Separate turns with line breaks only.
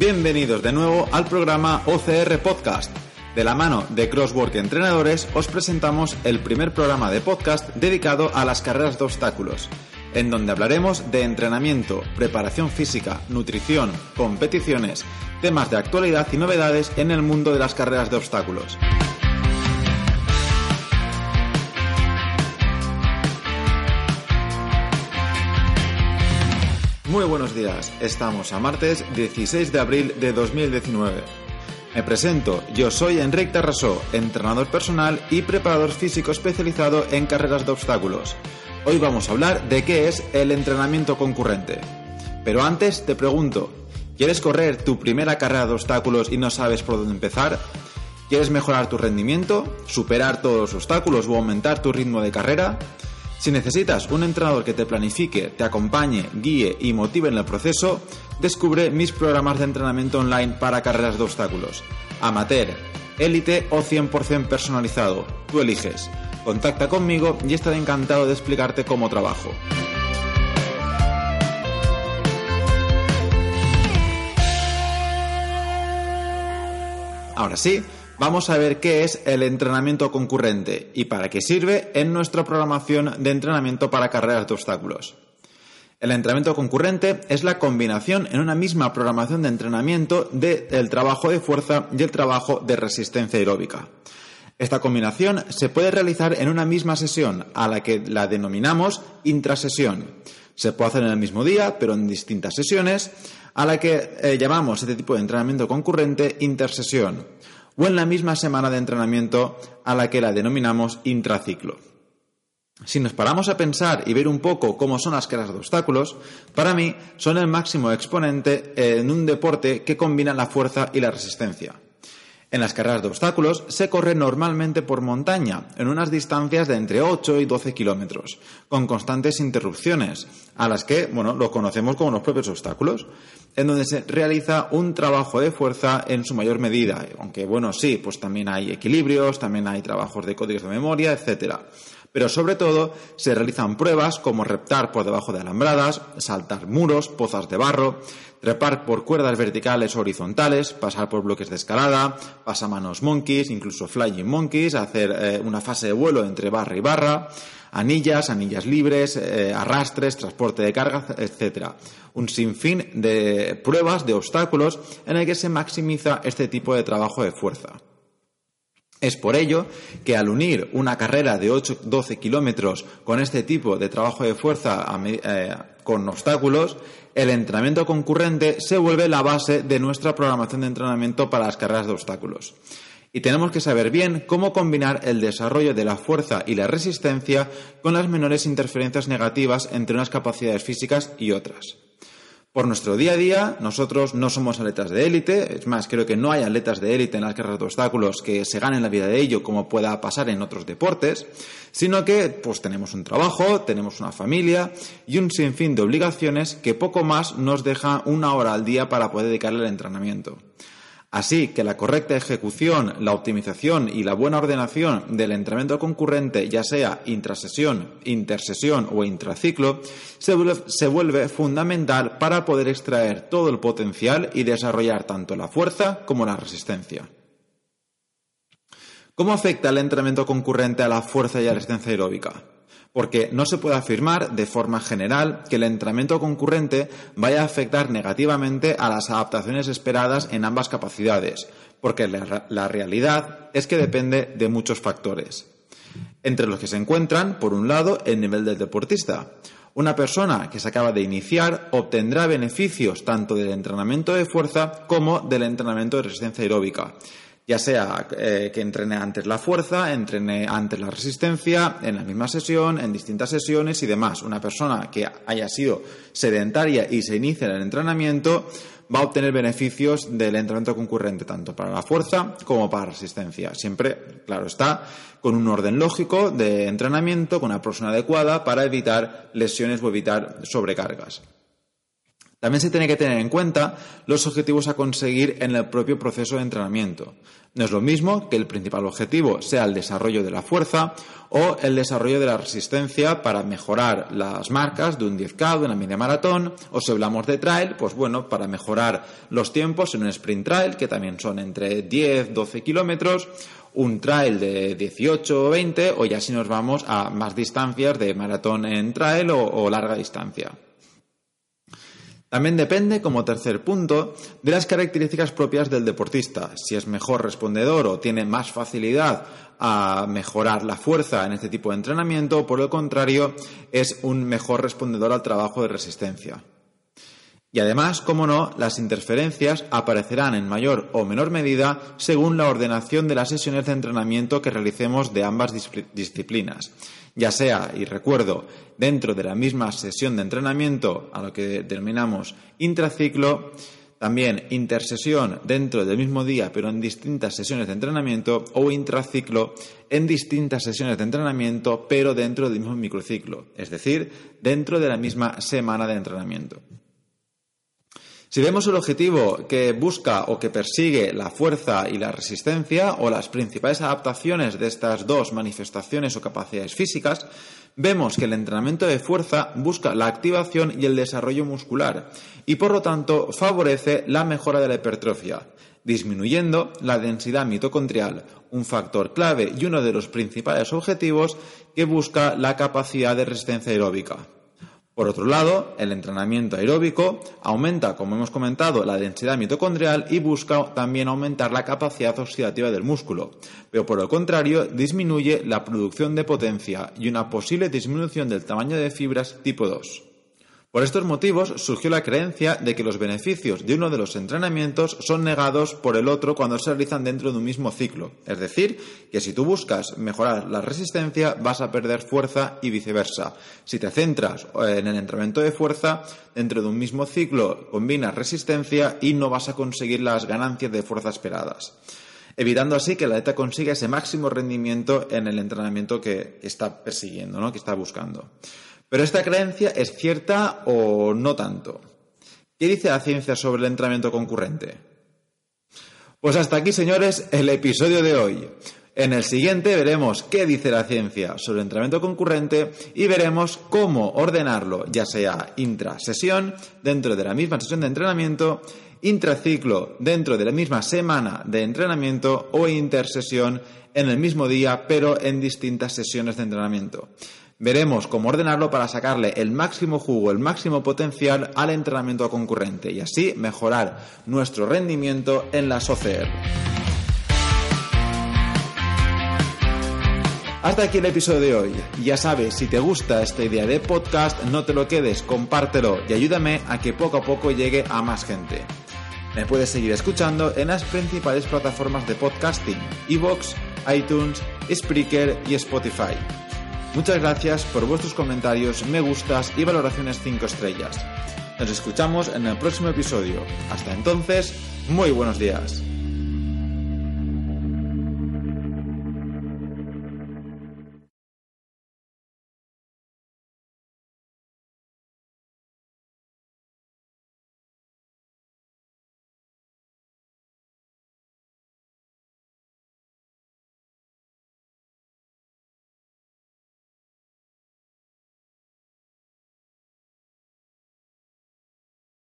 Bienvenidos de nuevo al programa OCR Podcast. De la mano de Crosswork Entrenadores os presentamos el primer programa de podcast dedicado a las carreras de obstáculos, en donde hablaremos de entrenamiento, preparación física, nutrición, competiciones, temas de actualidad y novedades en el mundo de las carreras de obstáculos. Muy buenos días, estamos a martes 16 de abril de 2019. Me presento, yo soy Enrique Tarrasó, entrenador personal y preparador físico especializado en carreras de obstáculos. Hoy vamos a hablar de qué es el entrenamiento concurrente. Pero antes te pregunto, ¿quieres correr tu primera carrera de obstáculos y no sabes por dónde empezar? ¿Quieres mejorar tu rendimiento, superar todos los obstáculos o aumentar tu ritmo de carrera? Si necesitas un entrenador que te planifique, te acompañe, guíe y motive en el proceso, descubre mis programas de entrenamiento online para carreras de obstáculos. Amateur, élite o 100% personalizado. Tú eliges. Contacta conmigo y estaré encantado de explicarte cómo trabajo. Ahora sí, vamos a ver qué es el entrenamiento concurrente y para qué sirve en nuestra programación de entrenamiento para carreras de obstáculos. El entrenamiento concurrente es la combinación en una misma programación de entrenamiento del trabajo de fuerza y el trabajo de resistencia aeróbica. Esta combinación se puede realizar en una misma sesión, a la que la denominamos intrasesión. Se puede hacer en el mismo día, pero en distintas sesiones, a la que eh, llamamos este tipo de entrenamiento concurrente intersesión o en la misma semana de entrenamiento a la que la denominamos intraciclo. Si nos paramos a pensar y ver un poco cómo son las carreras de obstáculos, para mí son el máximo exponente en un deporte que combina la fuerza y la resistencia. En las carreras de obstáculos se corre normalmente por montaña, en unas distancias de entre 8 y 12 kilómetros, con constantes interrupciones, a las que, bueno, lo conocemos como los propios obstáculos, en donde se realiza un trabajo de fuerza en su mayor medida, aunque, bueno, sí, pues también hay equilibrios, también hay trabajos de códigos de memoria, etcétera pero sobre todo se realizan pruebas como reptar por debajo de alambradas, saltar muros, pozas de barro, trepar por cuerdas verticales o horizontales, pasar por bloques de escalada, pasamanos monkeys, incluso flying monkeys, hacer eh, una fase de vuelo entre barra y barra, anillas, anillas libres, eh, arrastres, transporte de cargas, etc. Un sinfín de pruebas, de obstáculos en el que se maximiza este tipo de trabajo de fuerza. Es por ello que al unir una carrera de 8-12 kilómetros con este tipo de trabajo de fuerza eh, con obstáculos, el entrenamiento concurrente se vuelve la base de nuestra programación de entrenamiento para las carreras de obstáculos. Y tenemos que saber bien cómo combinar el desarrollo de la fuerza y la resistencia con las menores interferencias negativas entre unas capacidades físicas y otras. Por nuestro día a día, nosotros no somos atletas de élite, es más, creo que no hay atletas de élite en las carreras de obstáculos que se ganen la vida de ello como pueda pasar en otros deportes, sino que pues tenemos un trabajo, tenemos una familia y un sinfín de obligaciones que poco más nos deja una hora al día para poder dedicarle al entrenamiento. Así que la correcta ejecución, la optimización y la buena ordenación del entrenamiento concurrente, ya sea intrasesión, intersesión o intraciclo, se vuelve, se vuelve, fundamental para poder extraer todo el potencial y desarrollar tanto la fuerza como la resistencia. ¿Cómo afecta el entrenamiento concurrente a la fuerza y a la resistencia aeróbica? Porque no se puede afirmar de forma general que el entrenamiento concurrente vaya a afectar negativamente a las adaptaciones esperadas en ambas capacidades, porque la, realidad es que depende de muchos factores, entre los que se encuentran, por un lado, el nivel del deportista. Una persona que se acaba de iniciar obtendrá beneficios tanto del entrenamiento de fuerza como del entrenamiento de resistencia aeróbica ya sea eh, que entrene antes la fuerza, entrene antes la resistencia, en la misma sesión, en distintas sesiones y demás. Una persona que haya sido sedentaria y se inicia en el entrenamiento va a obtener beneficios del entrenamiento concurrente, tanto para la fuerza como para la resistencia. Siempre, claro está, con un orden lógico de entrenamiento, con una persona adecuada para evitar lesiones o evitar sobrecargas. También se tiene que tener en cuenta los objetivos a conseguir en el propio proceso de entrenamiento. No es lo mismo que el principal objetivo sea el desarrollo de la fuerza o el desarrollo de la resistencia para mejorar las marcas de un 10K, de una media maratón, o si hablamos de trail, pues bueno, para mejorar los tiempos en un sprint trail, que también son entre 10, 12 kilómetros, un trail de 18 o 20, o ya si nos vamos a más distancias de maratón en trail o larga distancia. También depende, como tercer punto, de las características propias del deportista. Si es mejor respondedor o tiene más facilidad a mejorar la fuerza en este tipo de entrenamiento, o por el contrario, es un mejor respondedor al trabajo de resistencia. Y además, como no, las interferencias aparecerán en mayor o menor medida según la ordenación de las sesiones de entrenamiento que realicemos de ambas disciplinas ya sea, y recuerdo, dentro de la misma sesión de entrenamiento a lo que denominamos intraciclo, también intersesión dentro del mismo día pero en distintas sesiones de entrenamiento o intraciclo en distintas sesiones de entrenamiento pero dentro del mismo microciclo, es decir, dentro de la misma semana de entrenamiento. Si vemos el objetivo que busca o que persigue la fuerza y la resistencia o las principales adaptaciones de estas dos manifestaciones o capacidades físicas, vemos que el entrenamiento de fuerza busca la activación y el desarrollo muscular y por lo tanto favorece la mejora de la hipertrofia, disminuyendo la densidad mitocondrial, un factor clave y uno de los principales objetivos que busca la capacidad de resistencia aeróbica. Por otro lado, el entrenamiento aeróbico aumenta, como hemos comentado, la densidad mitocondrial y busca también aumentar la capacidad oxidativa del músculo, pero por el contrario disminuye la producción de potencia y una posible disminución del tamaño de fibras tipo 2. Por estos motivos surgió la creencia de que los beneficios de uno de los entrenamientos son negados por el otro cuando se realizan dentro de un mismo ciclo. Es decir, que si tú buscas mejorar la resistencia vas a perder fuerza y viceversa. Si te centras en el entrenamiento de fuerza, dentro de un mismo ciclo combinas resistencia y no vas a conseguir las ganancias de fuerza esperadas evitando así que el atleta consiga ese máximo rendimiento en el entrenamiento que está persiguiendo, ¿no? que está buscando. Pero esta creencia es cierta o no tanto. ¿Qué dice la ciencia sobre el entrenamiento concurrente? Pues hasta aquí, señores, el episodio de hoy. En el siguiente veremos qué dice la ciencia sobre el entrenamiento concurrente y veremos cómo ordenarlo, ya sea intrasesión, dentro de la misma sesión de entrenamiento, intraciclo, dentro de la misma semana de entrenamiento o intersesión en el mismo día, pero en distintas sesiones de entrenamiento. Veremos cómo ordenarlo para sacarle el máximo jugo, el máximo potencial al entrenamiento concurrente y así mejorar nuestro rendimiento en la OCR. Hasta aquí el episodio de hoy. Ya sabes, si te gusta esta idea de podcast, no te lo quedes, compártelo y ayúdame a que poco a poco llegue a más gente. Me puedes seguir escuchando en las principales plataformas de podcasting, Evox, iTunes, Spreaker y Spotify. Muchas gracias por vuestros comentarios, me gustas y valoraciones 5 estrellas. Nos escuchamos en el próximo episodio. Hasta entonces, muy buenos días.